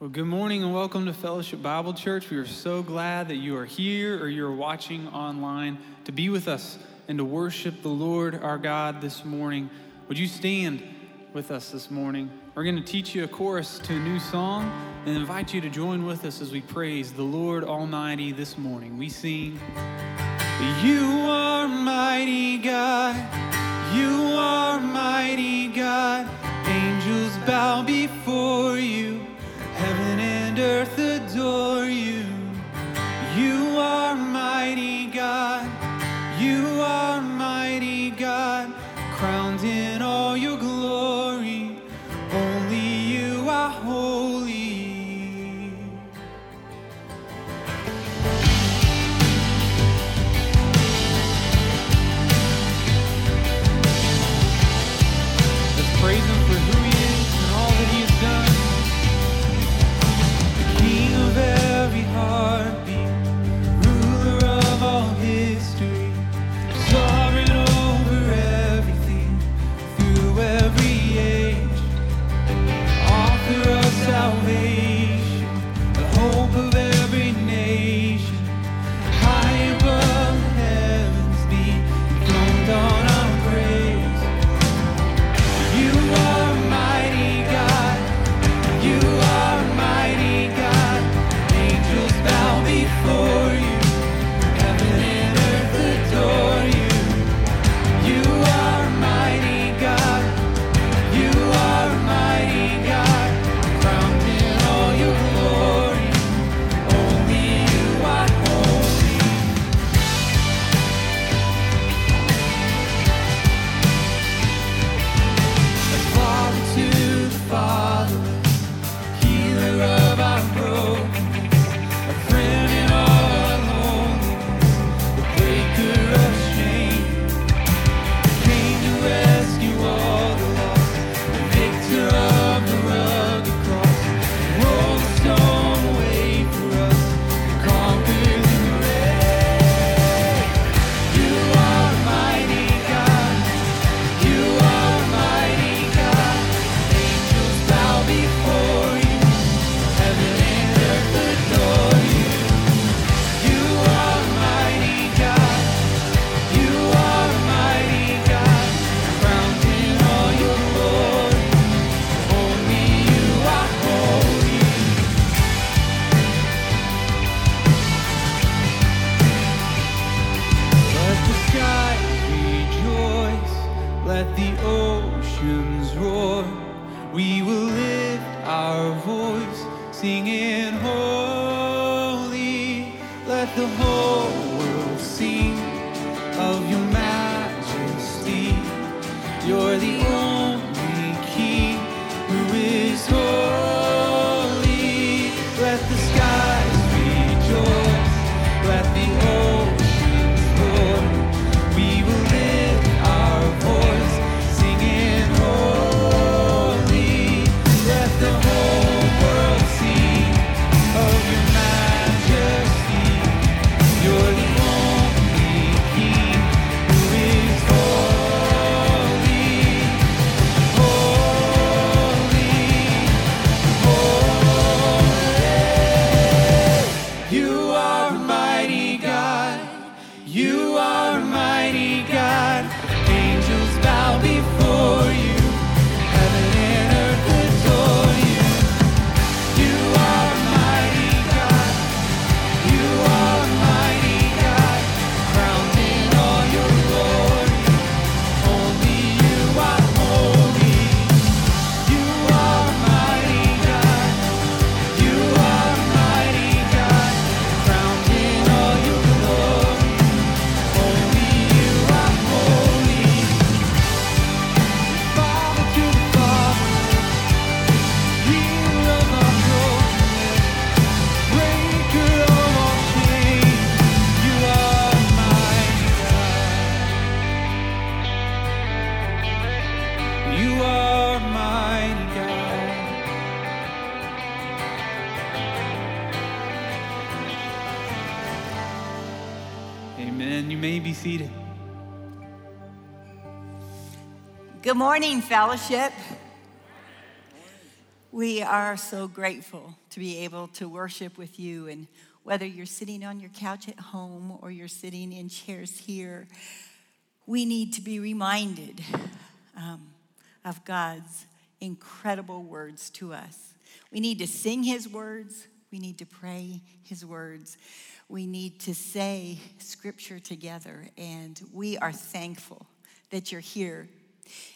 Well, good morning and welcome to Fellowship Bible Church. We are so glad that you are here or you're watching online to be with us and to worship the Lord our God this morning. Would you stand with us this morning? We're going to teach you a chorus to a new song and invite you to join with us as we praise the Lord Almighty this morning. We sing, You are mighty God, you Good morning, fellowship. We are so grateful to be able to worship with you. And whether you're sitting on your couch at home or you're sitting in chairs here, we need to be reminded um, of God's incredible words to us. We need to sing his words, we need to pray his words. We need to say scripture together. And we are thankful that you're here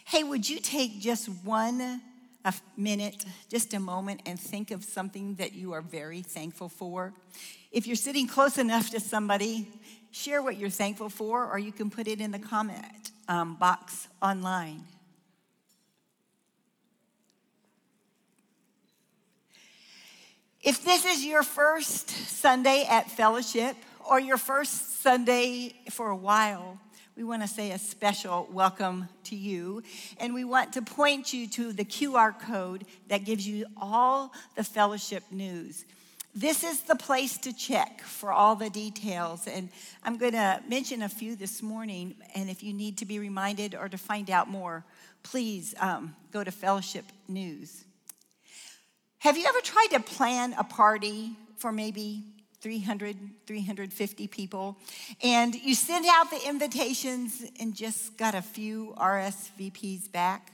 Hey, would you take just one? a minute, just a moment, and think of something that you are very thankful for. If you're sitting close enough to somebody, share what you're thankful for, or you can put it in the comment um, box online. If this is your first Sunday at fellowship or your first Sunday for a while, we want to say a special welcome to you. And we want to point you to the QR code that gives you all the fellowship news. This is the place to check for all the details. And I'm going to mention a few this morning. And if you need to be reminded or to find out more, please um, go to Fellowship News. Have you ever tried to plan a party for maybe 300, 350 people. And you sent out the invitations and just got a few RSVPs back.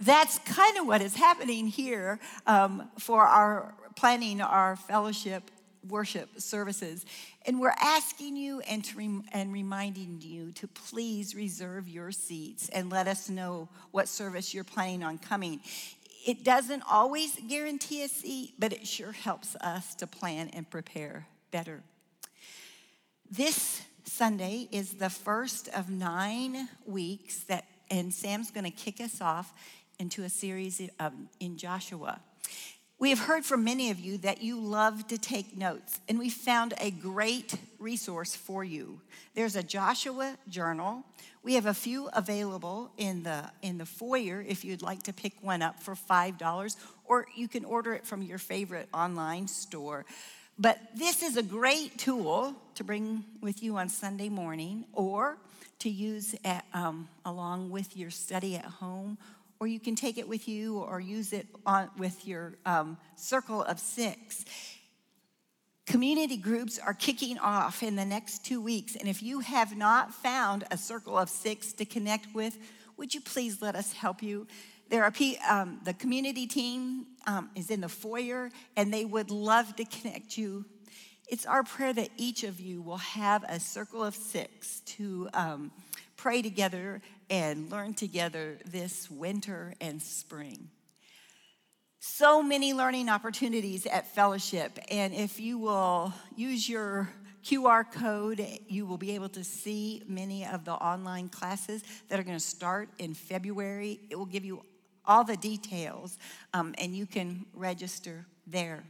That's kind of what is happening here um, for our planning our fellowship worship services. And we're asking you and, rem- and reminding you to please reserve your seats and let us know what service you're planning on coming. It doesn't always guarantee a seat, but it sure helps us to plan and prepare better. This Sunday is the first of nine weeks that, and Sam's going to kick us off into a series of, in Joshua. We have heard from many of you that you love to take notes, and we found a great resource for you. There's a Joshua journal we have a few available in the, in the foyer if you'd like to pick one up for $5, or you can order it from your favorite online store. But this is a great tool to bring with you on Sunday morning or to use at, um, along with your study at home, or you can take it with you or use it on, with your um, circle of six. Community groups are kicking off in the next two weeks. And if you have not found a circle of six to connect with, would you please let us help you? There are um, the community team um, is in the foyer, and they would love to connect you. It's our prayer that each of you will have a circle of six to um, pray together and learn together this winter and spring so many learning opportunities at fellowship. And if you will use your QR code, you will be able to see many of the online classes that are going to start in February. It will give you all the details, um, and you can register there.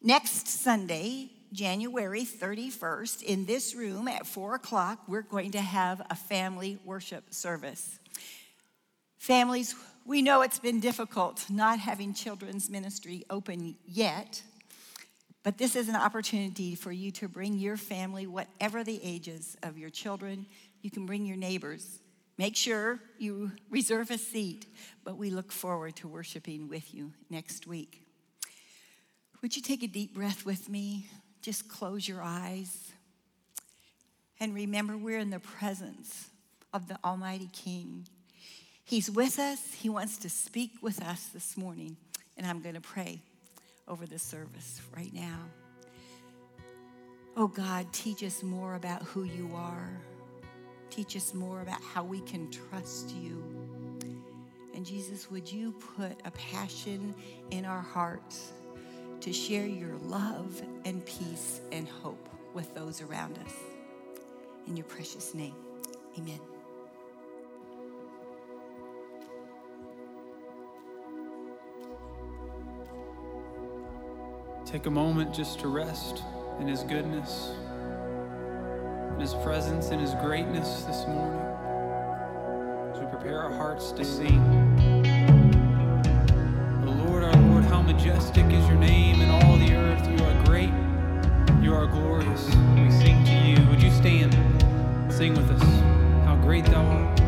Next Sunday, January 31st, in this room at 4 o'clock, we're going to have a family worship service. Families we know it's been difficult not having children's ministry open yet, but this is an opportunity for you to bring your family, whatever the ages of your children. You can bring your neighbors. Make sure you reserve a seat, but we look forward to worshiping with you next week. Would you take a deep breath with me? Just close your eyes and remember we're in the presence of the Almighty King. He's with us. He wants to speak with us this morning. And I'm going to pray over the service right now. Oh God, teach us more about who you are. Teach us more about how we can trust you. And Jesus, would you put a passion in our hearts to share your love and peace and hope with those around us? In your precious name, amen. Take a moment just to rest in His goodness, in His presence, in His greatness this morning as we prepare our hearts to sing. how majestic is your name in all the earth. You are great. You are glorious. We sing to you. Would you stand sing with us? How great thou art.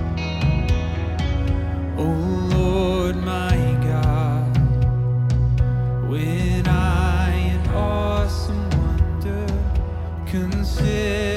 O oh Lord, my God, when I in awesome wonder consider.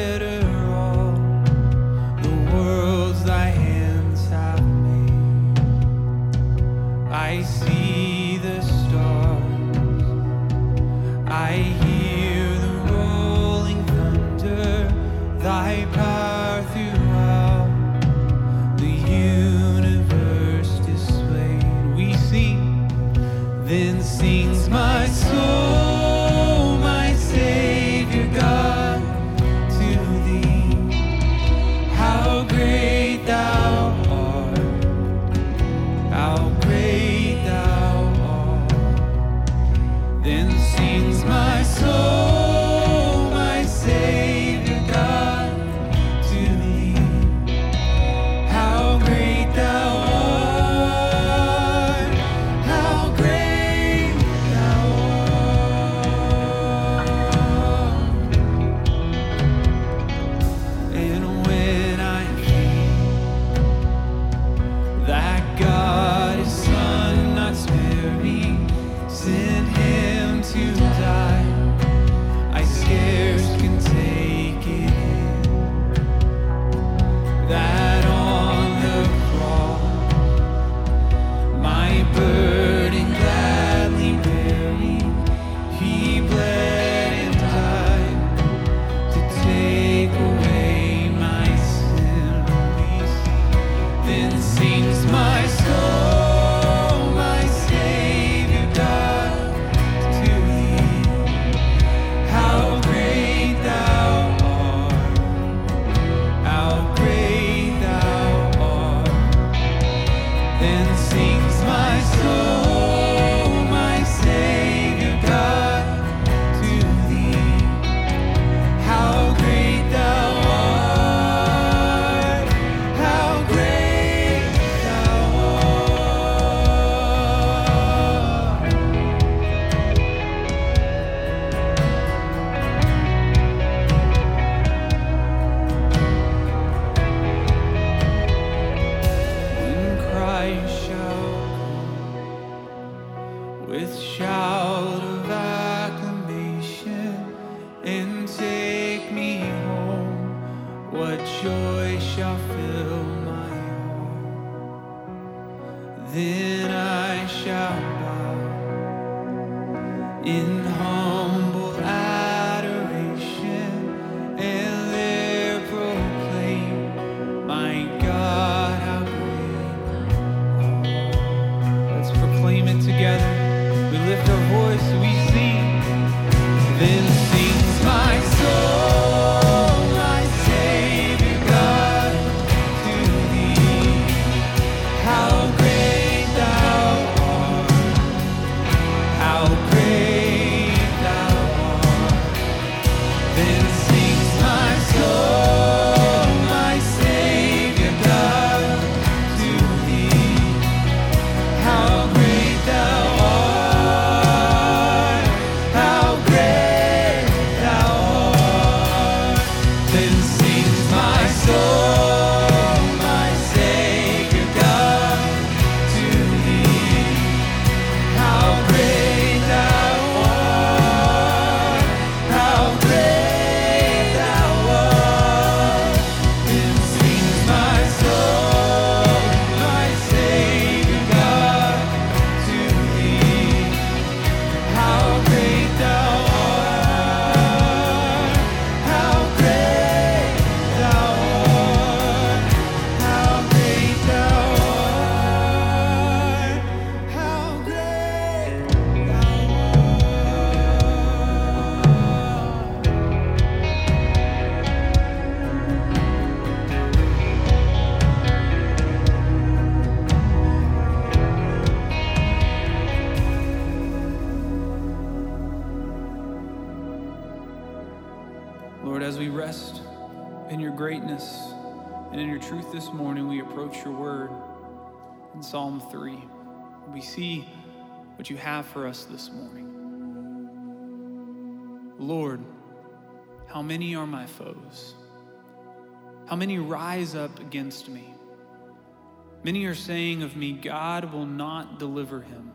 You have for us this morning. Lord, how many are my foes? How many rise up against me? Many are saying of me, God will not deliver him.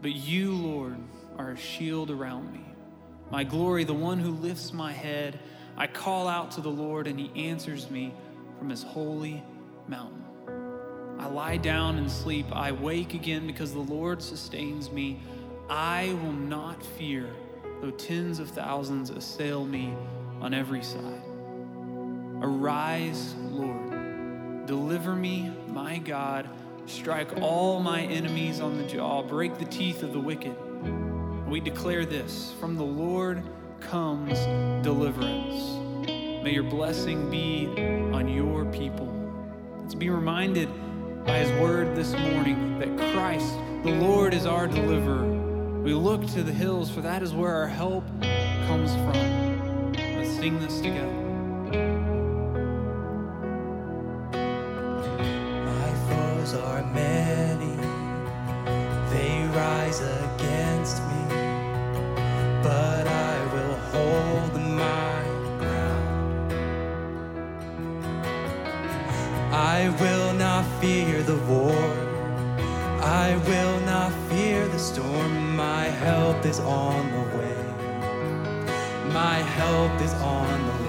But you, Lord, are a shield around me. My glory, the one who lifts my head. I call out to the Lord, and he answers me from his holy mountain. I lie down and sleep. I wake again because the Lord sustains me. I will not fear, though tens of thousands assail me on every side. Arise, Lord. Deliver me, my God. Strike all my enemies on the jaw. Break the teeth of the wicked. We declare this from the Lord comes deliverance. May your blessing be on your people. Let's be reminded by his word this morning that Christ, the Lord, is our deliverer. We look to the hills, for that is where our help comes from. Let's sing this together. My foes are many, they rise again. fear the war. I will not fear the storm. My help is on the way. My help is on the way.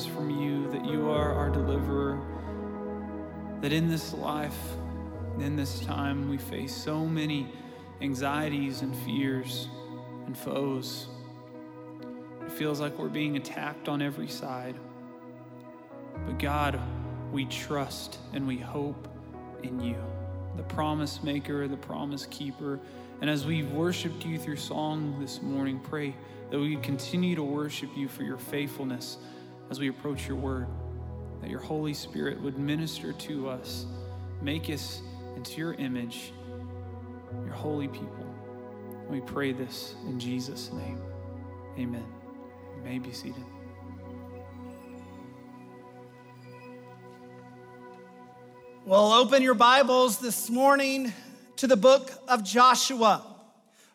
Comes from you, that you are our deliverer, that in this life, in this time, we face so many anxieties and fears and foes. It feels like we're being attacked on every side. But God, we trust and we hope in you, the promise maker, the promise keeper. And as we've worshiped you through song this morning, pray that we continue to worship you for your faithfulness as we approach your word, that your Holy Spirit would minister to us, make us into your image, your holy people. We pray this in Jesus' name. Amen. You may be seated. Well, open your Bibles this morning to the book of Joshua.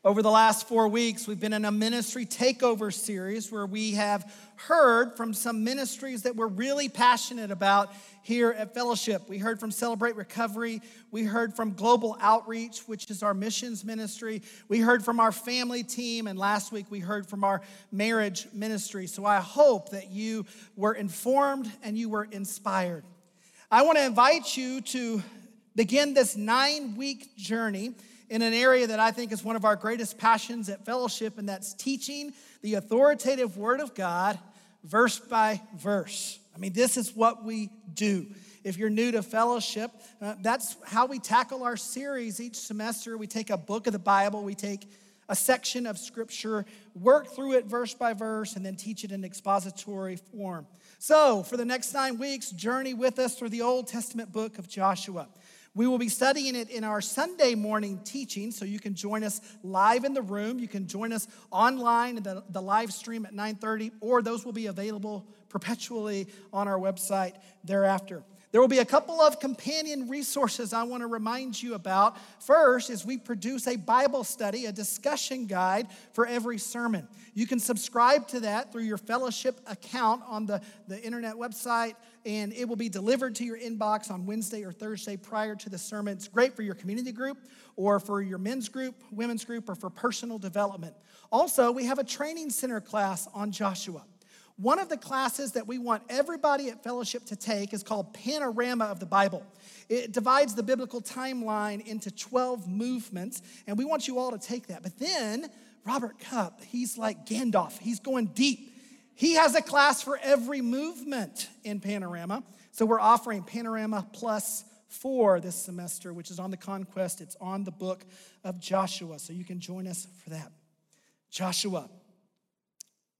Over the last four weeks, we've been in a ministry takeover series where we have heard from some ministries that we're really passionate about here at Fellowship. We heard from Celebrate Recovery. We heard from Global Outreach, which is our missions ministry. We heard from our family team. And last week, we heard from our marriage ministry. So I hope that you were informed and you were inspired. I want to invite you to begin this nine week journey in an area that I think is one of our greatest passions at fellowship, and that's teaching the authoritative Word of God verse by verse. I mean, this is what we do. If you're new to fellowship, uh, that's how we tackle our series each semester. We take a book of the Bible, we take a section of scripture, work through it verse by verse, and then teach it in expository form. So, for the next nine weeks, journey with us through the Old Testament book of Joshua. We will be studying it in our Sunday morning teaching, so you can join us live in the room. You can join us online in the, the live stream at 9:30, or those will be available perpetually on our website thereafter. There will be a couple of companion resources I want to remind you about. First is we produce a Bible study, a discussion guide for every sermon. You can subscribe to that through your fellowship account on the, the internet website, and it will be delivered to your inbox on Wednesday or Thursday prior to the sermon. It's great for your community group or for your men's group, women's group, or for personal development. Also, we have a training center class on Joshua. One of the classes that we want everybody at Fellowship to take is called Panorama of the Bible. It divides the biblical timeline into 12 movements, and we want you all to take that. But then, Robert Cupp, he's like Gandalf, he's going deep. He has a class for every movement in Panorama. So we're offering Panorama Plus 4 this semester, which is on the conquest. It's on the book of Joshua. So you can join us for that. Joshua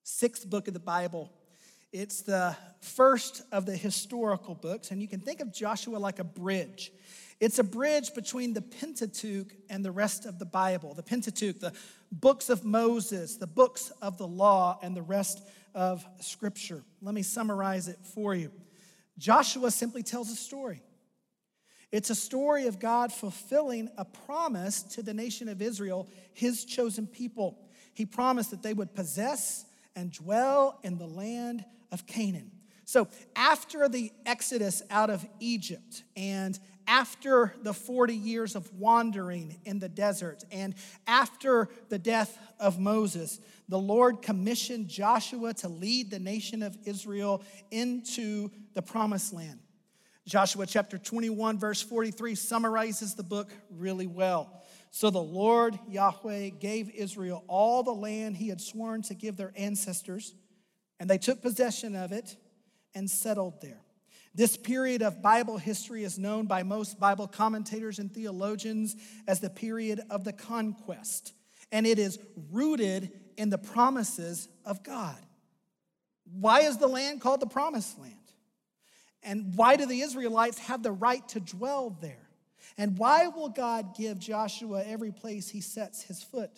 sixth book of the Bible. It's the first of the historical books, and you can think of Joshua like a bridge. It's a bridge between the Pentateuch and the rest of the Bible. The Pentateuch, the books of Moses, the books of the law, and the rest of Scripture. Let me summarize it for you. Joshua simply tells a story. It's a story of God fulfilling a promise to the nation of Israel, his chosen people. He promised that they would possess and dwell in the land of Canaan. So, after the exodus out of Egypt and after the 40 years of wandering in the desert and after the death of Moses, the Lord commissioned Joshua to lead the nation of Israel into the promised land. Joshua chapter 21, verse 43 summarizes the book really well. So the Lord Yahweh gave Israel all the land he had sworn to give their ancestors, and they took possession of it and settled there. This period of Bible history is known by most Bible commentators and theologians as the period of the conquest, and it is rooted in the promises of God. Why is the land called the promised land? And why do the Israelites have the right to dwell there? And why will God give Joshua every place he sets his foot?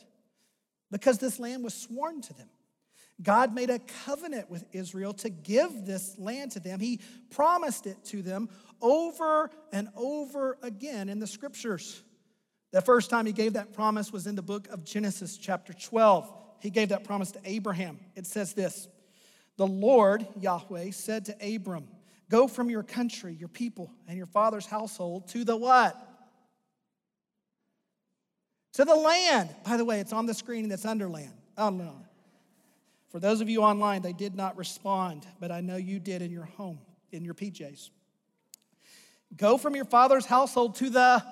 Because this land was sworn to them. God made a covenant with Israel to give this land to them. He promised it to them over and over again in the scriptures. The first time he gave that promise was in the book of Genesis, chapter 12. He gave that promise to Abraham. It says this The Lord, Yahweh, said to Abram, Go from your country, your people, and your father's household to the what? To the land. By the way, it's on the screen and it's underland. Oh, no. For those of you online, they did not respond, but I know you did in your home, in your PJs. Go from your father's household to the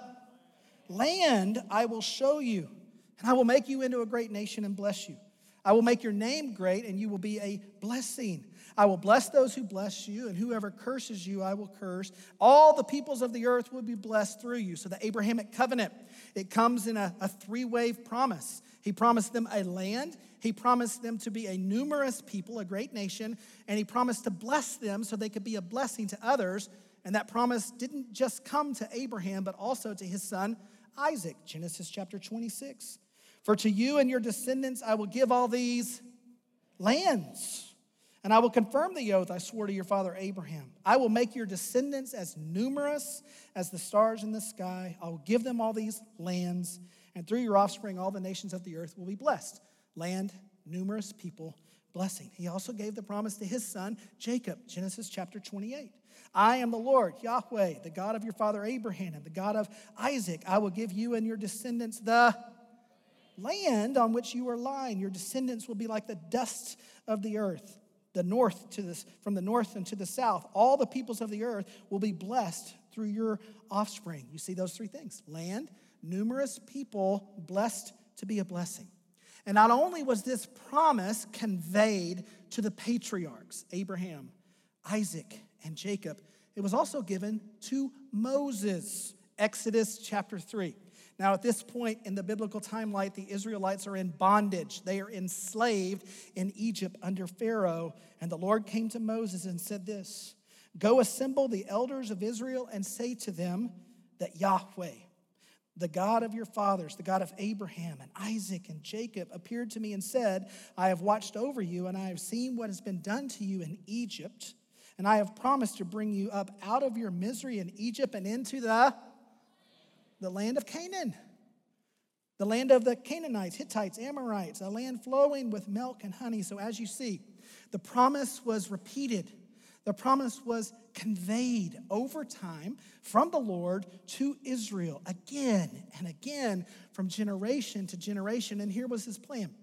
land I will show you, and I will make you into a great nation and bless you. I will make your name great, and you will be a blessing. I will bless those who bless you, and whoever curses you, I will curse. All the peoples of the earth will be blessed through you. So, the Abrahamic covenant, it comes in a, a three wave promise. He promised them a land, he promised them to be a numerous people, a great nation, and he promised to bless them so they could be a blessing to others. And that promise didn't just come to Abraham, but also to his son Isaac. Genesis chapter 26. For to you and your descendants I will give all these lands. And I will confirm the oath I swore to your father Abraham. I will make your descendants as numerous as the stars in the sky. I will give them all these lands, and through your offspring, all the nations of the earth will be blessed land, numerous people, blessing. He also gave the promise to his son, Jacob, Genesis chapter 28. I am the Lord, Yahweh, the God of your father Abraham, and the God of Isaac. I will give you and your descendants the land on which you are lying. Your descendants will be like the dust of the earth. The north to this, from the north and to the south, all the peoples of the earth will be blessed through your offspring. You see those three things land, numerous people, blessed to be a blessing. And not only was this promise conveyed to the patriarchs, Abraham, Isaac, and Jacob, it was also given to Moses. Exodus chapter 3. Now, at this point in the biblical timeline, the Israelites are in bondage. They are enslaved in Egypt under Pharaoh. And the Lord came to Moses and said this Go assemble the elders of Israel and say to them that Yahweh, the God of your fathers, the God of Abraham and Isaac and Jacob, appeared to me and said, I have watched over you, and I have seen what has been done to you in Egypt, and I have promised to bring you up out of your misery in Egypt and into the, the land of Canaan, the land of the Canaanites, Hittites, Amorites, a land flowing with milk and honey. So, as you see, the promise was repeated the promise was conveyed over time from the Lord to Israel again and again from generation to generation. And here was his plan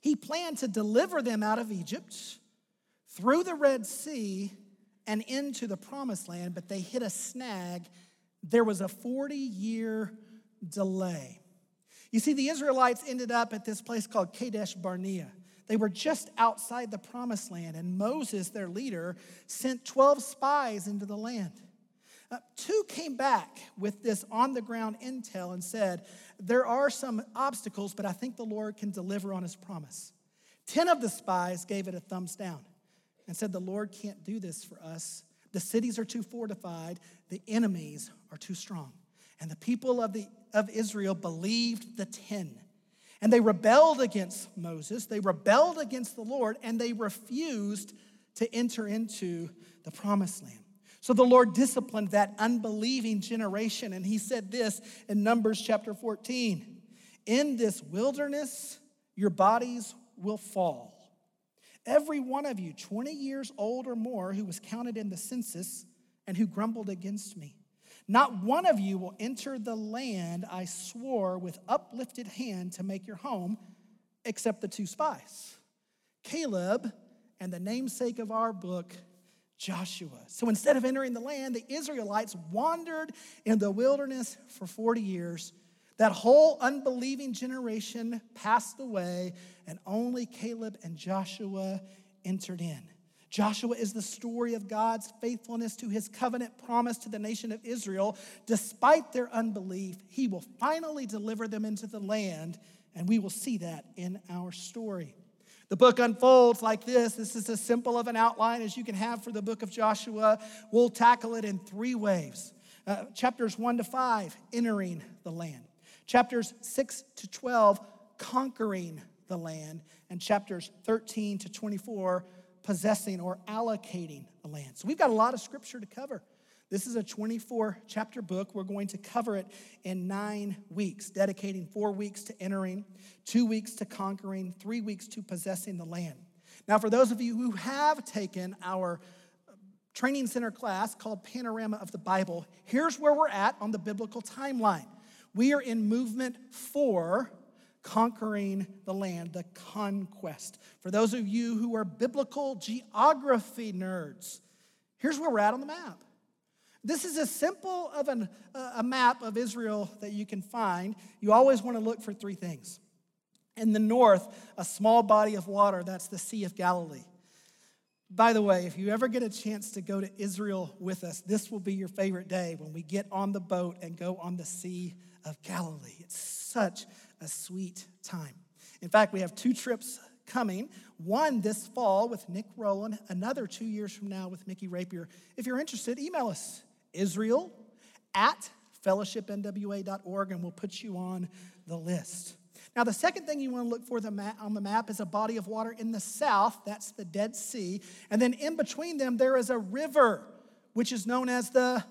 He planned to deliver them out of Egypt through the Red Sea and into the promised land, but they hit a snag. There was a 40 year delay. You see, the Israelites ended up at this place called Kadesh Barnea. They were just outside the promised land, and Moses, their leader, sent 12 spies into the land. Uh, two came back with this on the ground intel and said, There are some obstacles, but I think the Lord can deliver on his promise. Ten of the spies gave it a thumbs down and said, The Lord can't do this for us. The cities are too fortified, the enemies are too strong. And the people of, the, of Israel believed the ten. And they rebelled against Moses, they rebelled against the Lord, and they refused to enter into the promised land. So the Lord disciplined that unbelieving generation, and he said this in Numbers chapter 14 In this wilderness, your bodies will fall. Every one of you, 20 years old or more, who was counted in the census and who grumbled against me. Not one of you will enter the land I swore with uplifted hand to make your home, except the two spies, Caleb and the namesake of our book, Joshua. So instead of entering the land, the Israelites wandered in the wilderness for 40 years. That whole unbelieving generation passed away, and only Caleb and Joshua entered in. Joshua is the story of God's faithfulness to his covenant promise to the nation of Israel. Despite their unbelief, he will finally deliver them into the land, and we will see that in our story. The book unfolds like this. This is as simple of an outline as you can have for the book of Joshua. We'll tackle it in three waves. Uh, chapters 1 to 5, entering the land. Chapters 6 to 12, conquering the land, and chapters 13 to 24, possessing or allocating the land. So we've got a lot of scripture to cover. This is a 24 chapter book. We're going to cover it in nine weeks, dedicating four weeks to entering, two weeks to conquering, three weeks to possessing the land. Now, for those of you who have taken our uh, training center class called Panorama of the Bible, here's where we're at on the biblical timeline. We are in movement four, conquering the land, the conquest. For those of you who are biblical geography nerds, here's where we're at on the map. This is as simple of an, uh, a map of Israel that you can find. You always want to look for three things. In the north, a small body of water, that's the Sea of Galilee. By the way, if you ever get a chance to go to Israel with us, this will be your favorite day when we get on the boat and go on the Sea of Galilee. It's such a sweet time. In fact, we have two trips coming one this fall with Nick Rowland, another two years from now with Mickey Rapier. If you're interested, email us Israel at fellowshipnwa.org and we'll put you on the list. Now, the second thing you want to look for on the map is a body of water in the south. That's the Dead Sea. And then in between them, there is a river, which is known as the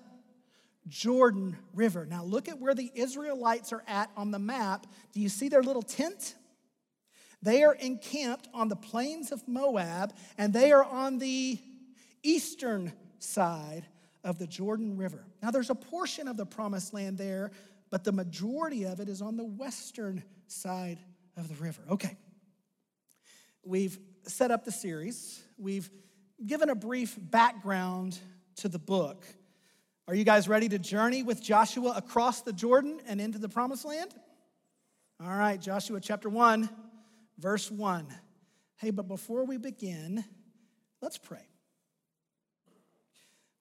Jordan River. Now, look at where the Israelites are at on the map. Do you see their little tent? They are encamped on the plains of Moab, and they are on the eastern side of the Jordan River. Now, there's a portion of the promised land there, but the majority of it is on the western side of the river. Okay. We've set up the series, we've given a brief background to the book. Are you guys ready to journey with Joshua across the Jordan and into the promised land? All right, Joshua chapter 1, verse 1. Hey, but before we begin, let's pray.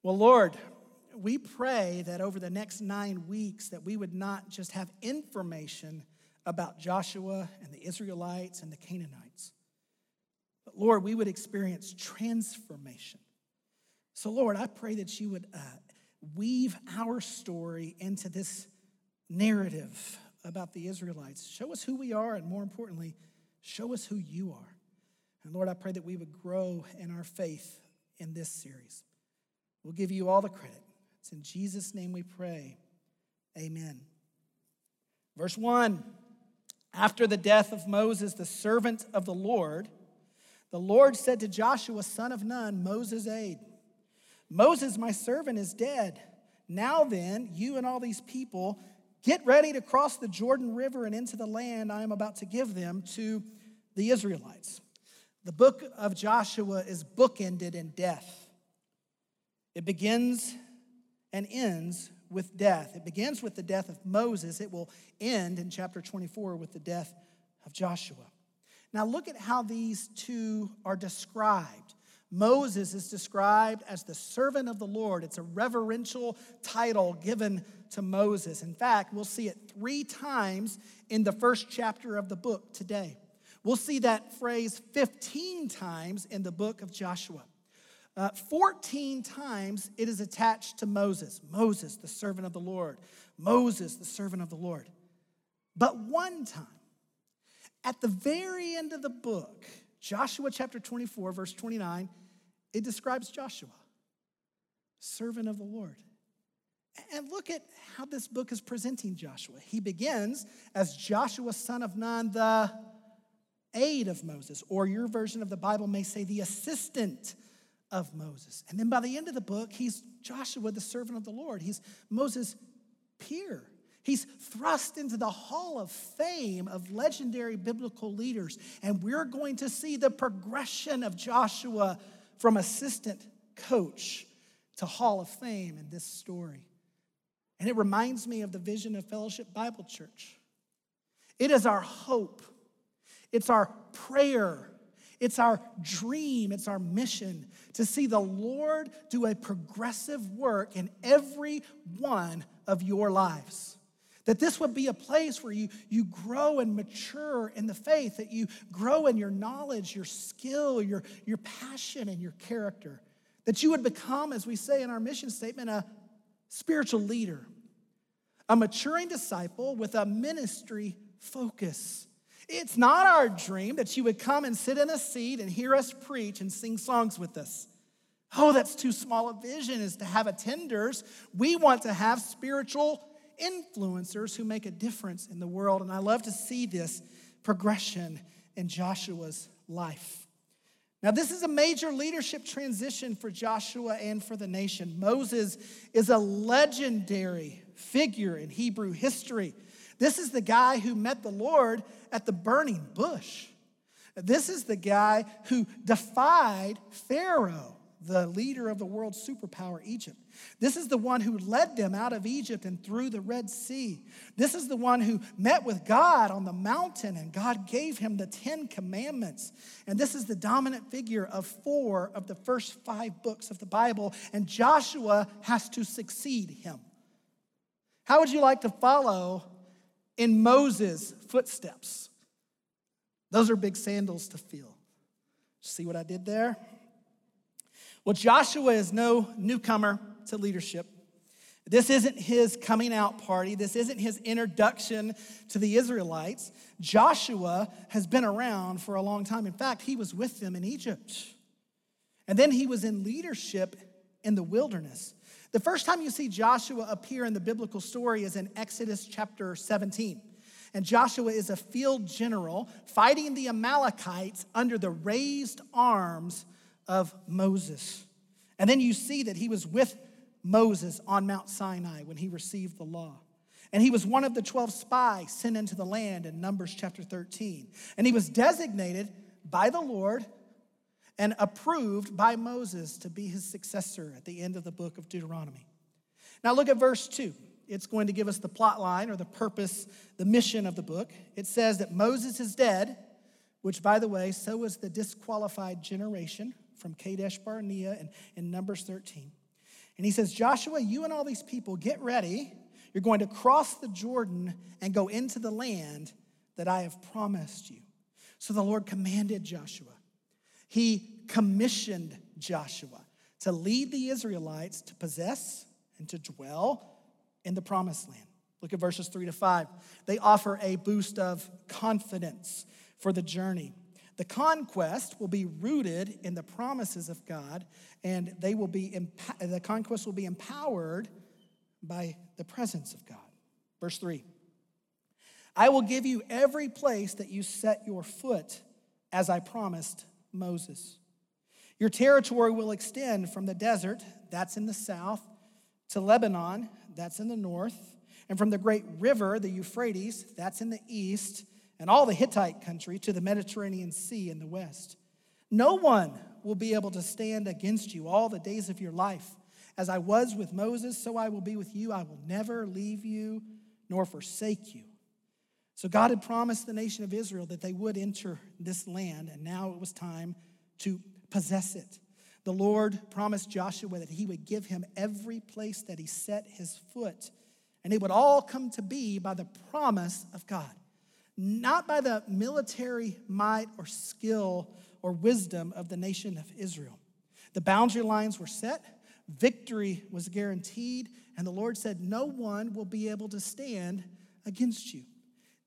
Well, Lord, we pray that over the next nine weeks that we would not just have information about Joshua and the Israelites and the Canaanites, but Lord, we would experience transformation. So, Lord, I pray that you would uh, weave our story into this narrative about the Israelites. Show us who we are, and more importantly, show us who you are. And Lord, I pray that we would grow in our faith in this series. We'll give you all the credit. It's in Jesus' name we pray. Amen. Verse 1 After the death of Moses, the servant of the Lord, the Lord said to Joshua, son of Nun, Moses' aide, Moses, my servant, is dead. Now then, you and all these people, get ready to cross the Jordan River and into the land I am about to give them to the Israelites. The book of Joshua is bookended in death. It begins and ends with death. It begins with the death of Moses. It will end in chapter 24 with the death of Joshua. Now, look at how these two are described. Moses is described as the servant of the Lord. It's a reverential title given to Moses. In fact, we'll see it three times in the first chapter of the book today. We'll see that phrase 15 times in the book of Joshua. Uh, 14 times it is attached to Moses. Moses, the servant of the Lord. Moses, the servant of the Lord. But one time, at the very end of the book, Joshua chapter 24, verse 29, it describes Joshua, servant of the Lord. And look at how this book is presenting Joshua. He begins as Joshua, son of Nun, the aide of Moses, or your version of the Bible may say the assistant of Moses. And then by the end of the book, he's Joshua, the servant of the Lord. He's Moses' peer. He's thrust into the hall of fame of legendary biblical leaders. And we're going to see the progression of Joshua from assistant coach to hall of fame in this story. And it reminds me of the vision of Fellowship Bible Church. It is our hope, it's our prayer it's our dream, it's our mission to see the Lord do a progressive work in every one of your lives. That this would be a place where you, you grow and mature in the faith, that you grow in your knowledge, your skill, your, your passion, and your character. That you would become, as we say in our mission statement, a spiritual leader, a maturing disciple with a ministry focus It's not our dream that you would come and sit in a seat and hear us preach and sing songs with us. Oh, that's too small a vision is to have attenders. We want to have spiritual influencers who make a difference in the world. And I love to see this progression in Joshua's life. Now, this is a major leadership transition for Joshua and for the nation. Moses is a legendary figure in Hebrew history. This is the guy who met the Lord at the burning bush. This is the guy who defied Pharaoh, the leader of the world's superpower, Egypt. This is the one who led them out of Egypt and through the Red Sea. This is the one who met with God on the mountain and God gave him the Ten Commandments. And this is the dominant figure of four of the first five books of the Bible. And Joshua has to succeed him. How would you like to follow in Moses' footsteps. Those are big sandals to feel. See what I did there? Well, Joshua is no newcomer to leadership. This isn't his coming out party. This isn't his introduction to the Israelites. Joshua has been around for a long time. In fact, he was with them in Egypt. And then he was in leadership in the wilderness. The first time you see Joshua appear in the biblical story is in Exodus chapter 17. And Joshua is a field general fighting the Amalekites under the raised arms of Moses. And then you see that he was with Moses on Mount Sinai when he received the law. And he was one of the 12 spies sent into the land in Numbers chapter 13. And he was designated by the Lord and approved by Moses to be his successor at the end of the book of Deuteronomy. Now look at verse 2. It's going to give us the plot line or the purpose, the mission of the book. It says that Moses is dead, which, by the way, so is the disqualified generation from Kadesh Barnea and in Numbers 13. And he says, Joshua, you and all these people, get ready. You're going to cross the Jordan and go into the land that I have promised you. So the Lord commanded Joshua he commissioned Joshua to lead the Israelites to possess and to dwell in the promised land. Look at verses three to five. They offer a boost of confidence for the journey. The conquest will be rooted in the promises of God, and they will be the conquest will be empowered by the presence of God. Verse 3 I will give you every place that you set your foot, as I promised Moses. Your territory will extend from the desert, that's in the south, to Lebanon, that's in the north, and from the great river, the Euphrates, that's in the east, and all the Hittite country to the Mediterranean Sea in the west. No one will be able to stand against you all the days of your life. As I was with Moses, so I will be with you. I will never leave you nor forsake you. So God had promised the nation of Israel that they would enter this land, and now it was time to possess it. The Lord promised Joshua that he would give him every place that he set his foot, and it would all come to be by the promise of God, not by the military might or skill or wisdom of the nation of Israel. The boundary lines were set, victory was guaranteed, and the Lord said, No one will be able to stand against you.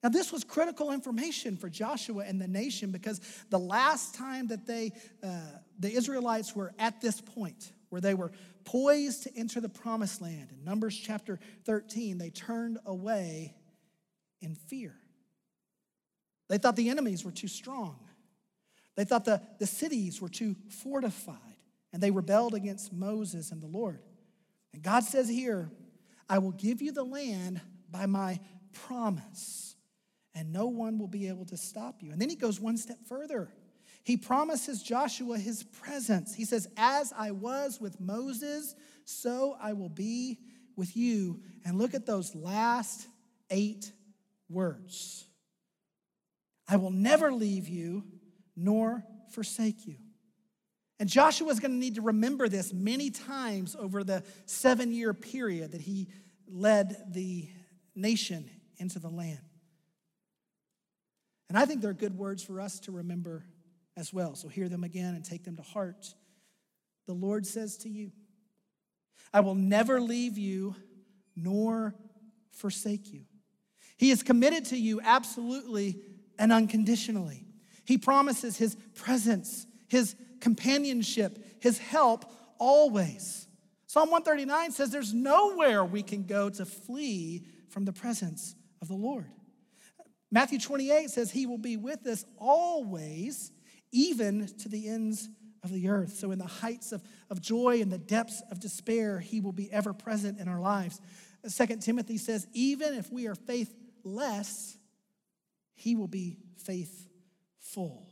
Now, this was critical information for Joshua and the nation because the last time that they, uh, the Israelites were at this point, where they were poised to enter the promised land, in Numbers chapter 13, they turned away in fear. They thought the enemies were too strong, they thought the, the cities were too fortified, and they rebelled against Moses and the Lord. And God says here, I will give you the land by my promise and no one will be able to stop you. And then he goes one step further. He promises Joshua his presence. He says, As I was with Moses, so I will be with you. And look at those last eight words I will never leave you nor forsake you. And Joshua is going to need to remember this many times over the seven year period that he led the nation into the land. And I think they're good words for us to remember as well. So hear them again and take them to heart. The Lord says to you, I will never leave you nor forsake you. He is committed to you absolutely and unconditionally. He promises his presence, his companionship, his help always. Psalm 139 says there's nowhere we can go to flee from the presence of the Lord. Matthew 28 says he will be with us always, even to the ends of the earth. So, in the heights of, of joy and the depths of despair, he will be ever present in our lives. Second Timothy says, even if we are faithless, he will be faithful.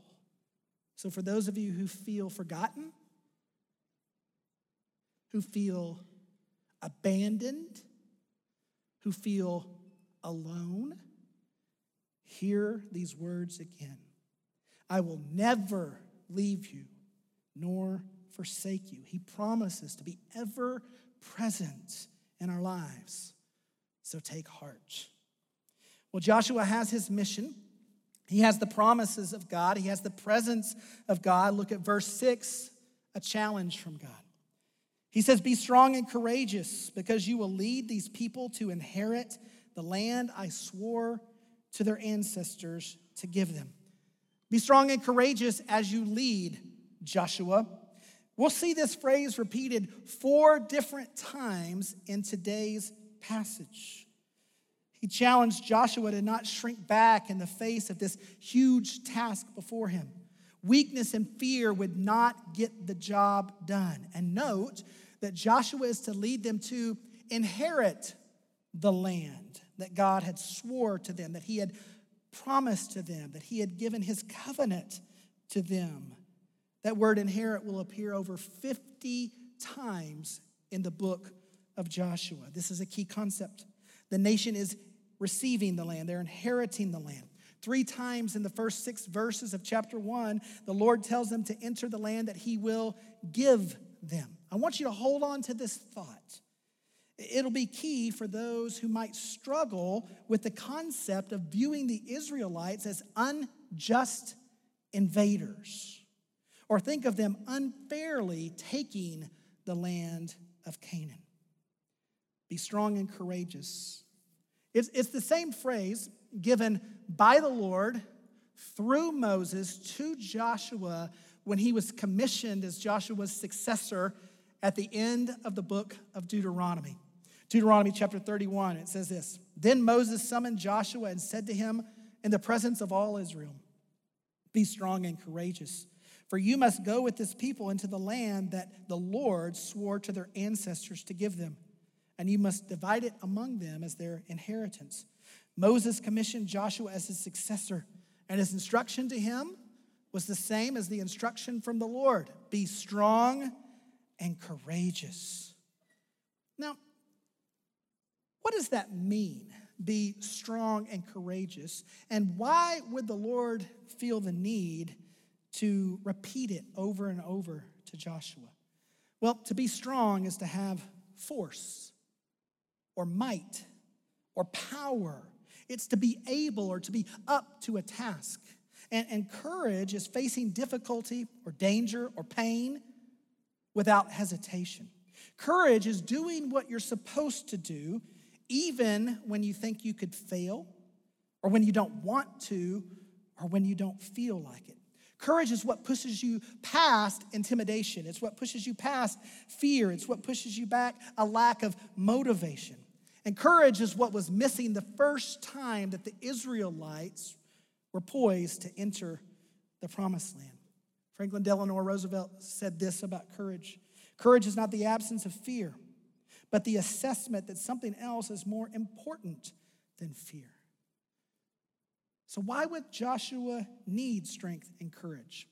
So, for those of you who feel forgotten, who feel abandoned, who feel alone, hear these words again I will never leave you nor forsake you. He promises to be ever present in our lives. So take heart. Well, Joshua has his mission. He has the promises of God. He has the presence of God. Look at verse 6, a challenge from God. He says, Be strong and courageous because you will lead these people to inherit the land I swore to their ancestors to give them. Be strong and courageous as you lead, Joshua. We'll see this phrase repeated four different times in today's passage. He challenged Joshua to not shrink back in the face of this huge task before him. Weakness and fear would not get the job done. And note that Joshua is to lead them to inherit the land that God had swore to them, that he had promised to them, that he had given his covenant to them. That word inherit will appear over 50 times in the book of Joshua. This is a key concept. The nation is receiving the land, they're inheriting the land. Three times in the first six verses of chapter one, the Lord tells them to enter the land that He will give them. I want you to hold on to this thought. It'll be key for those who might struggle with the concept of viewing the Israelites as unjust invaders, or think of them unfairly taking the land of Canaan. Be strong and courageous. It's, it's the same phrase given by the Lord through Moses to Joshua when he was commissioned as Joshua's successor at the end of the book of Deuteronomy. Deuteronomy chapter 31, it says this Then Moses summoned Joshua and said to him in the presence of all Israel, Be strong and courageous, for you must go with this people into the land that the Lord swore to their ancestors to give them, and you must divide it among them as their inheritance. Moses commissioned Joshua as his successor, and his instruction to him was the same as the instruction from the Lord be strong and courageous. Now, what does that mean? Be strong and courageous. And why would the Lord feel the need to repeat it over and over to Joshua? Well, to be strong is to have force or might or power. It's to be able or to be up to a task. And, and courage is facing difficulty or danger or pain without hesitation. Courage is doing what you're supposed to do even when you think you could fail, or when you don't want to, or when you don't feel like it. Courage is what pushes you past intimidation. It's what pushes you past fear. It's what pushes you back a lack of motivation. And courage is what was missing the first time that the Israelites were poised to enter the promised land. Franklin Delano Roosevelt said this about courage Courage is not the absence of fear, but the assessment that something else is more important than fear. So, why would Joshua need strength and courage?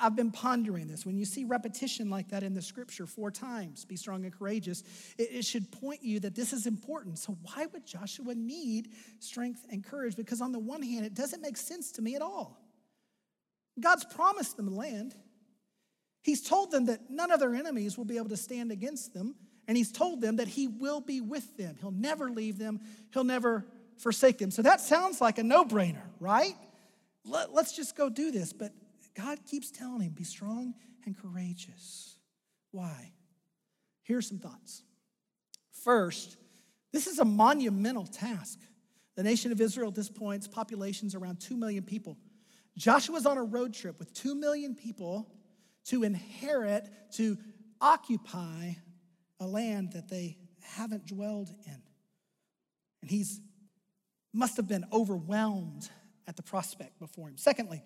I've been pondering this. When you see repetition like that in the scripture four times, be strong and courageous, it, should point you that this is important. So, why would Joshua need strength and courage? Because, on the one hand, it doesn't make sense to me at all. God's promised them the land, He's told them that none of their enemies will be able to stand against them. And he's told them that he will be with them. He'll never leave them, he'll never forsake them. So that sounds like a no brainer, right? Let, us just go do this. But God keeps telling him, be strong and courageous. Why? Here's some thoughts. First, this is a monumental task. The nation of Israel at this point, its population's around 2 million people. Joshua's on a road trip with 2 million people to inherit, to occupy a land that they haven't dwelled in. And he's must have been overwhelmed at the prospect before him. Secondly,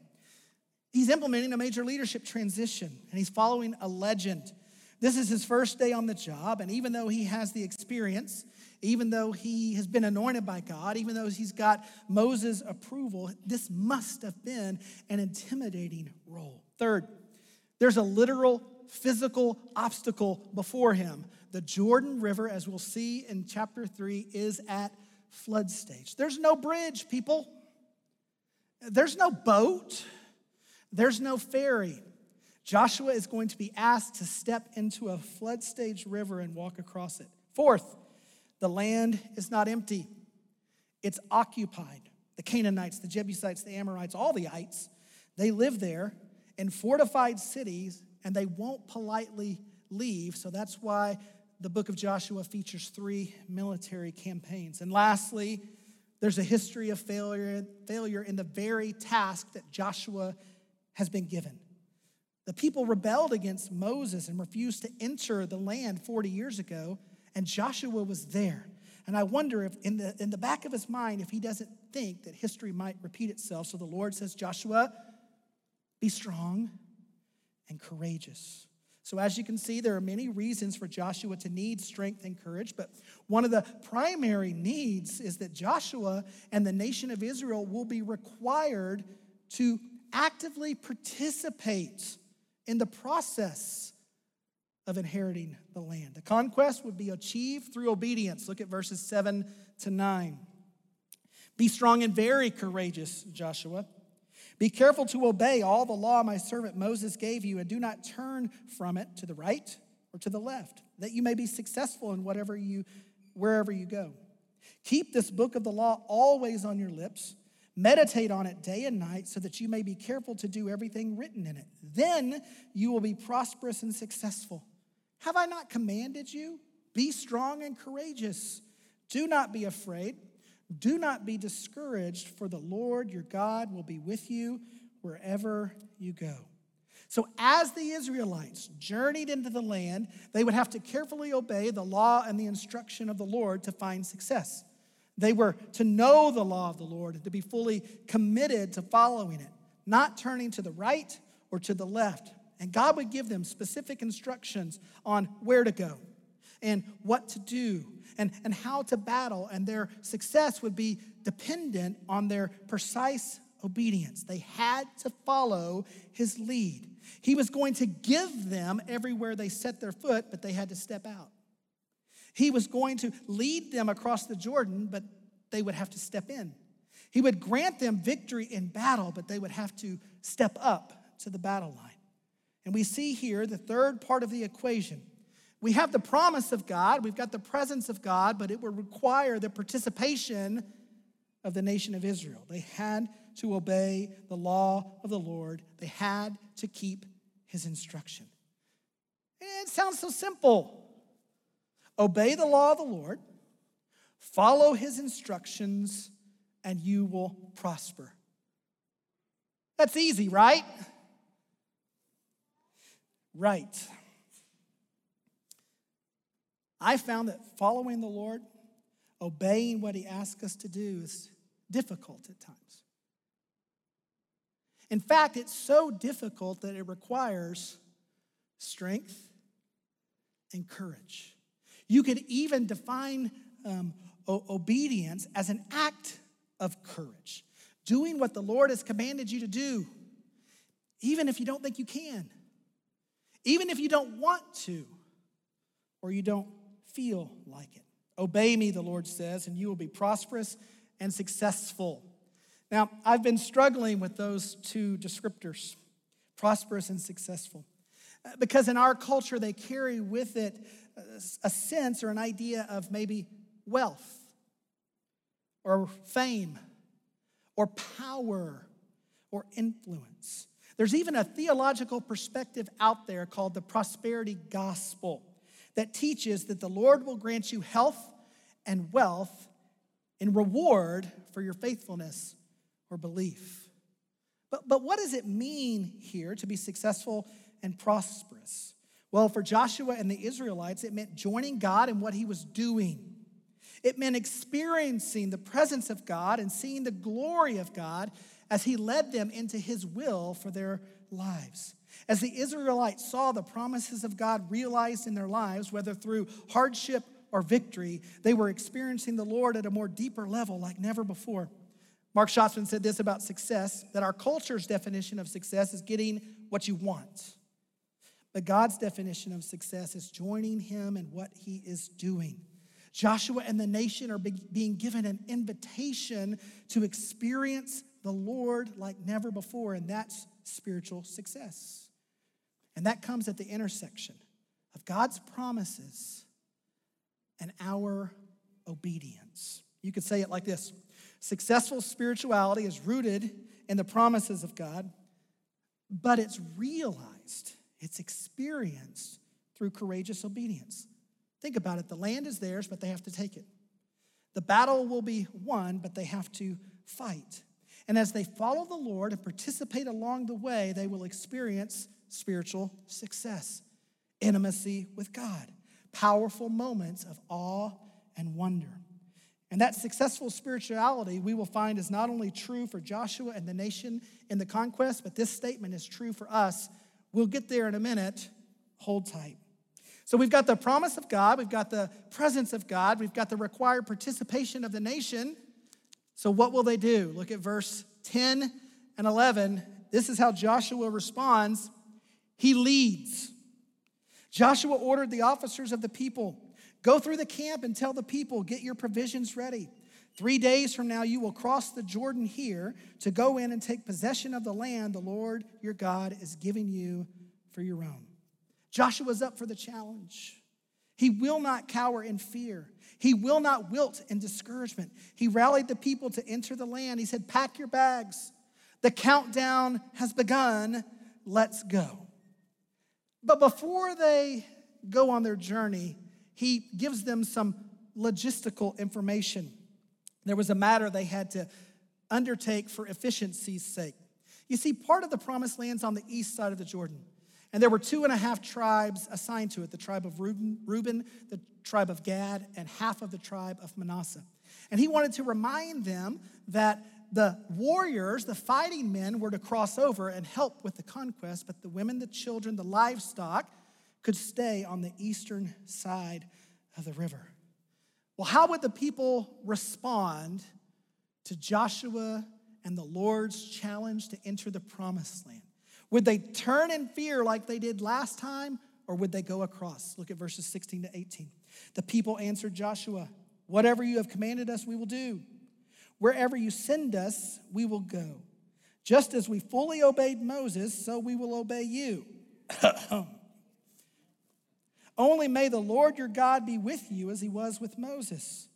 he's implementing a major leadership transition and he's following a legend. This is his first day on the job, and even though he has the experience, even though he has been anointed by God, even though he's got Moses' approval, this must have been an intimidating role. Third, there's a literal physical obstacle before him. The Jordan River, as we'll see in chapter 3, is at flood stage. There's no bridge, people. There's no boat. There's no ferry. Joshua is going to be asked to step into a flood stage river and walk across it. Fourth, the land is not empty, it's occupied. The Canaanites, the Jebusites, the Amorites, all the ites, they live there in fortified cities and they won't politely leave. So that's why the book of Joshua features three military campaigns. And lastly, there's a history of failure, failure in the very task that Joshua has been given. The people rebelled against Moses and refused to enter the land 40 years ago, and Joshua was there. And I wonder if, in the, in the back of his mind, if he doesn't think that history might repeat itself. So the Lord says, Joshua, be strong and courageous. So, as you can see, there are many reasons for Joshua to need strength and courage, but one of the primary needs is that Joshua and the nation of Israel will be required to actively participate in the process of inheriting the land. The conquest would be achieved through obedience. Look at verses 7 to 9. Be strong and very courageous, Joshua. Be careful to obey all the law my servant Moses gave you, and do not turn from it to the right or to the left, that you may be successful in whatever you, wherever you go. Keep this book of the law always on your lips. Meditate on it day and night so that you may be careful to do everything written in it. Then you will be prosperous and successful. Have I not commanded you? Be strong and courageous. Do not be afraid. Do not be discouraged, for the Lord your God will be with you wherever you go. So, as the Israelites journeyed into the land, they would have to carefully obey the law and the instruction of the Lord to find success. They were to know the law of the Lord and to be fully committed to following it, not turning to the right or to the left. And God would give them specific instructions on where to go and what to do and, and how to battle, and their success would be dependent on their precise obedience. They had to follow his lead. He was going to give them everywhere they set their foot, but they had to step out. He was going to lead them across the Jordan, but they would have to step in. He would grant them victory in battle, but they would have to step up to the battle line. And we see here the third part of the equation we have the promise of God, we've got the presence of God, but it would require the participation of the nation of Israel. They had to obey the law of the Lord, they had to keep his instruction. It sounds so simple. Obey the law of the Lord, follow his instructions, and you will prosper. That's easy, right? Right. I found that following the Lord, obeying what He asks us to do, is difficult at times. In fact, it's so difficult that it requires strength and courage. You could even define um, o- obedience as an act of courage, doing what the Lord has commanded you to do, even if you don't think you can, even if you don't want to, or you don't feel like it. Obey me, the Lord says, and you will be prosperous and successful. Now, I've been struggling with those two descriptors prosperous and successful. Because in our culture, they carry with it a sense or an idea of maybe wealth or fame or power or influence. There's even a theological perspective out there called the prosperity gospel that teaches that the Lord will grant you health and wealth in reward for your faithfulness or belief. But, but what does it mean here to be successful and prosperous? Well, for Joshua and the Israelites, it meant joining God in what he was doing. It meant experiencing the presence of God and seeing the glory of God as he led them into his will for their lives. As the Israelites saw the promises of God realized in their lives, whether through hardship or victory, they were experiencing the Lord at a more deeper level like never before. Mark Schatzman said this about success that our culture's definition of success is getting what you want. But God's definition of success is joining Him in what He is doing. Joshua and the nation are being given an invitation to experience the Lord like never before, and that's spiritual success. And that comes at the intersection of God's promises and our obedience. You could say it like this Successful spirituality is rooted in the promises of God, but it's realized, it's experienced through courageous obedience. Think about it the land is theirs, but they have to take it. The battle will be won, but they have to fight. And as they follow the Lord and participate along the way, they will experience spiritual success, intimacy with God, powerful moments of awe and wonder. And that successful spirituality we will find is not only true for Joshua and the nation in the conquest, but this statement is true for us. We'll get there in a minute. Hold tight. So we've got the promise of God, we've got the presence of God, we've got the required participation of the nation. So what will they do? Look at verse 10 and 11. This is how Joshua responds. He leads. Joshua ordered the officers of the people Go through the camp and tell the people, get your provisions ready. Three days from now, you will cross the Jordan here to go in and take possession of the land the Lord your God is giving you for your own. Joshua's up for the challenge. He will not cower in fear. He will not wilt in discouragement. He rallied the people to enter the land. He said, Pack your bags. The countdown has begun. Let's go. But before they go on their journey, he gives them some logistical information. There was a matter they had to undertake for efficiency's sake. You see, part of the promised land's on the east side of the Jordan. And there were two and a half tribes assigned to it the tribe of Reuben, Reuben, the tribe of Gad, and half of the tribe of Manasseh. And he wanted to remind them that the warriors, the fighting men, were to cross over and help with the conquest, but the women, the children, the livestock could stay on the eastern side of the river. Well, how would the people respond to Joshua and the Lord's challenge to enter the promised land? Would they turn in fear like they did last time, or would they go across? Look at verses 16 to 18. The people answered Joshua, Whatever you have commanded us, we will do. Wherever you send us, we will go. Just as we fully obeyed Moses, so we will obey you. Only may the Lord your God be with you as he was with Moses.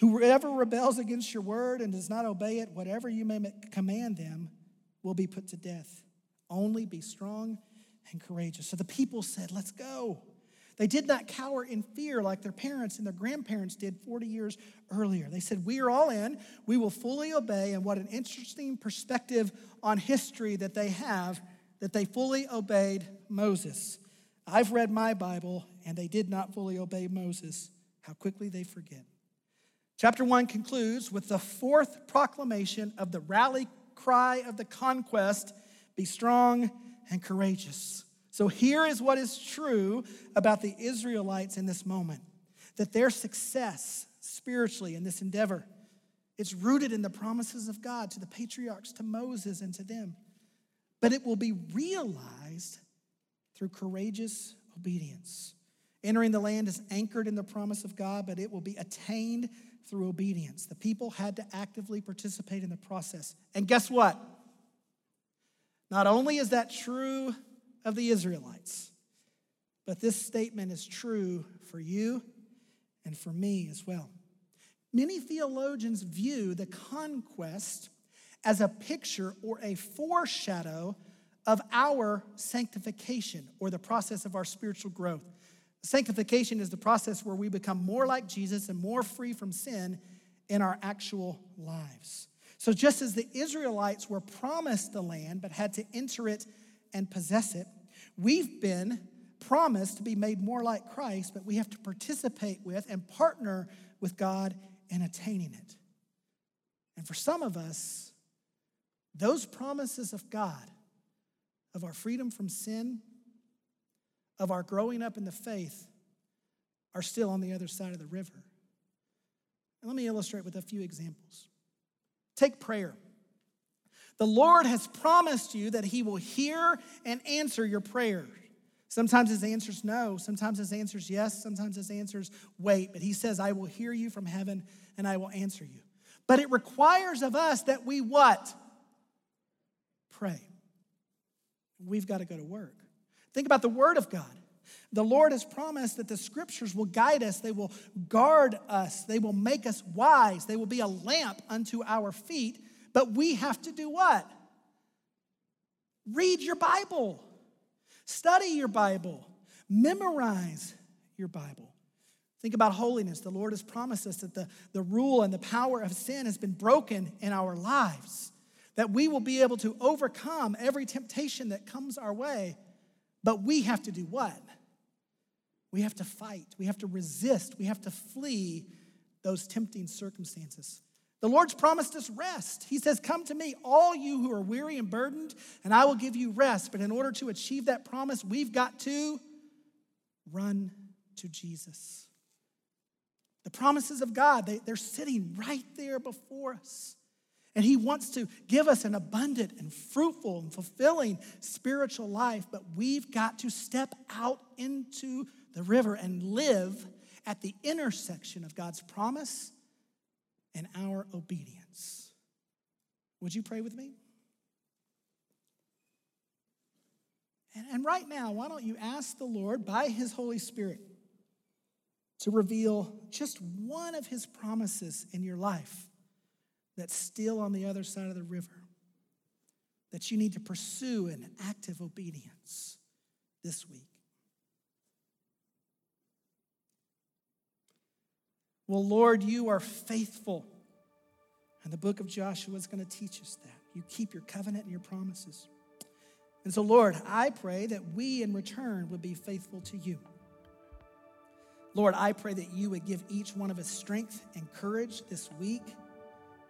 Whoever rebels against your word and does not obey it, whatever you may command them, will be put to death. Only be strong and courageous. So the people said, Let's go. They did not cower in fear like their parents and their grandparents did 40 years earlier. They said, We are all in. We will fully obey. And what an interesting perspective on history that they have that they fully obeyed Moses. I've read my Bible, and they did not fully obey Moses. How quickly they forget. Chapter 1 concludes with the fourth proclamation of the rally cry of the conquest be strong and courageous. So here is what is true about the Israelites in this moment that their success spiritually in this endeavor it's rooted in the promises of God to the patriarchs, to Moses, and to them. But it will be realized through courageous obedience. Entering the land is anchored in the promise of God, but it will be attained through obedience. The people had to actively participate in the process. And guess what? Not only is that true of the Israelites, but this statement is true for you and for me as well. Many theologians view the conquest as a picture or a foreshadow of our sanctification or the process of our spiritual growth. Sanctification is the process where we become more like Jesus and more free from sin in our actual lives. So, just as the Israelites were promised the land but had to enter it and possess it, we've been promised to be made more like Christ, but we have to participate with and partner with God in attaining it. And for some of us, those promises of God, of our freedom from sin, of our growing up in the faith, are still on the other side of the river. And let me illustrate with a few examples. Take prayer. The Lord has promised you that He will hear and answer your prayers. Sometimes His answer's no, sometimes His answer's yes, sometimes His answer's wait, but He says, I will hear you from heaven and I will answer you. But it requires of us that we what? Pray. We've got to go to work. Think about the Word of God. The Lord has promised that the scriptures will guide us, they will guard us, they will make us wise, they will be a lamp unto our feet. But we have to do what? Read your Bible, study your Bible, memorize your Bible. Think about holiness. The Lord has promised us that the, the rule and the power of sin has been broken in our lives, that we will be able to overcome every temptation that comes our way. But we have to do what? We have to fight, we have to resist, we have to flee those tempting circumstances. The Lord's promised us rest. He says, Come to me, all you who are weary and burdened, and I will give you rest. But in order to achieve that promise, we've got to run to Jesus. The promises of God, they, they're sitting right there before us. And He wants to give us an abundant and fruitful and fulfilling spiritual life, but we've got to step out into the river and live at the intersection of God's promise and our obedience. Would you pray with me? And, and right now, why don't you ask the Lord by His Holy Spirit to reveal just one of His promises in your life that's still on the other side of the river that you need to pursue in active obedience this week? Well, Lord, you are faithful. And the book of Joshua is going to teach us that. You keep your covenant and your promises. And so, Lord, I pray that we in return would be faithful to you. Lord, I pray that you would give each one of us strength and courage this week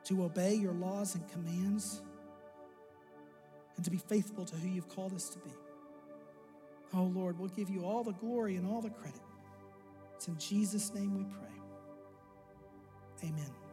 to obey your laws and commands and to be faithful to who you've called us to be. Oh, Lord, we'll give you all the glory and all the credit. It's in Jesus' name we pray. Amen.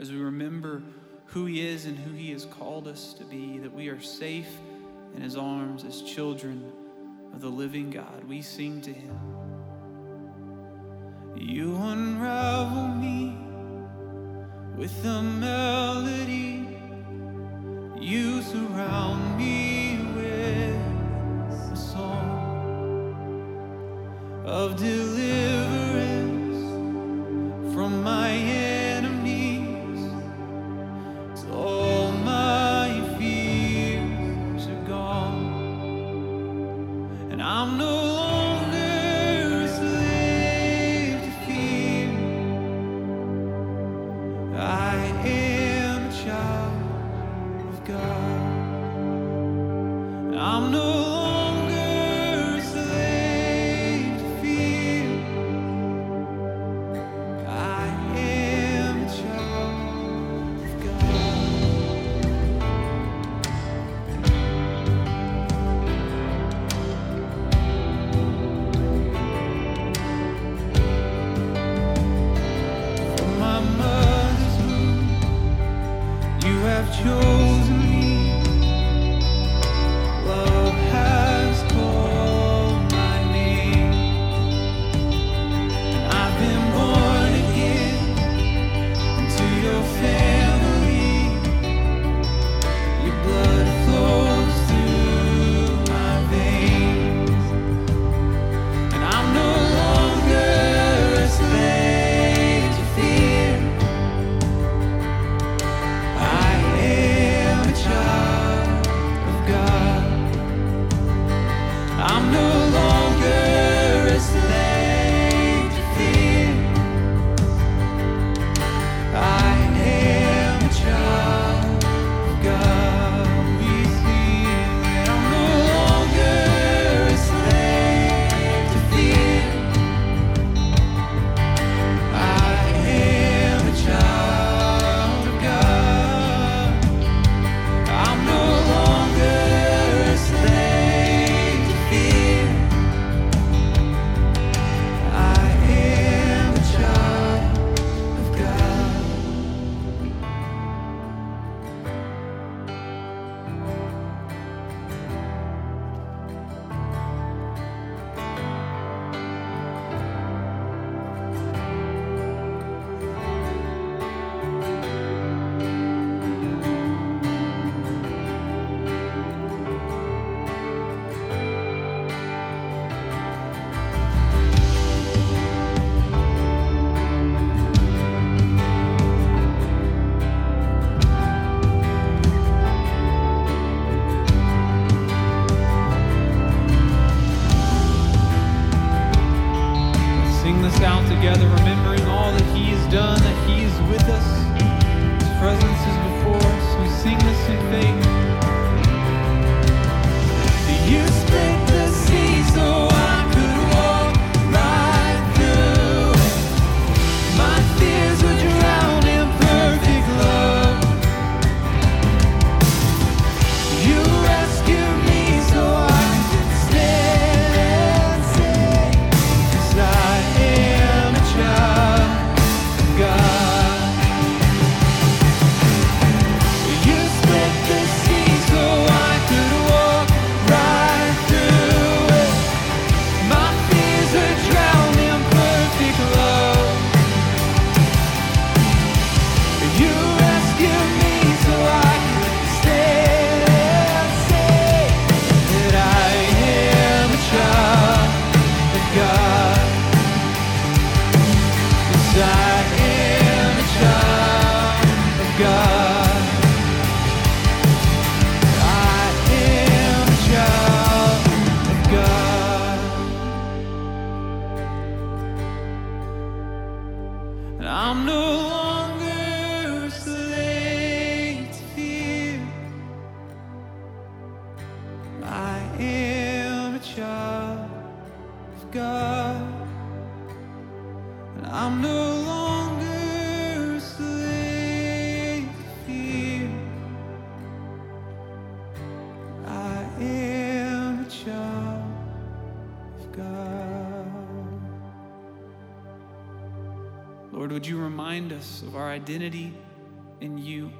as we remember who He is and who He has called us to be, that we are safe in His arms as children of the living God. We sing to Him. You unravel me with a melody, you surround me with a song of deliverance. Identity in you?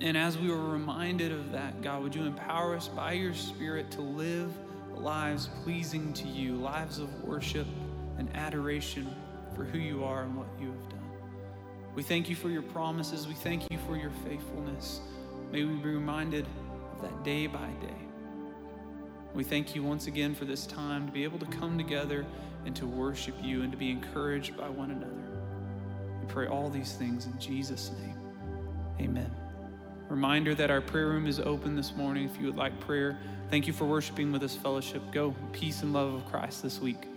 And as we were reminded of that, God, would you empower us by your Spirit to live lives pleasing to you, lives of worship and adoration for who you are and what you have done? We thank you for your promises. We thank you for your faithfulness. May we be reminded of that day by day. We thank you once again for this time to be able to come together and to worship you and to be encouraged by one another. Pray all these things in Jesus' name. Amen. Reminder that our prayer room is open this morning if you would like prayer. Thank you for worshiping with us, fellowship. Go, peace and love of Christ this week.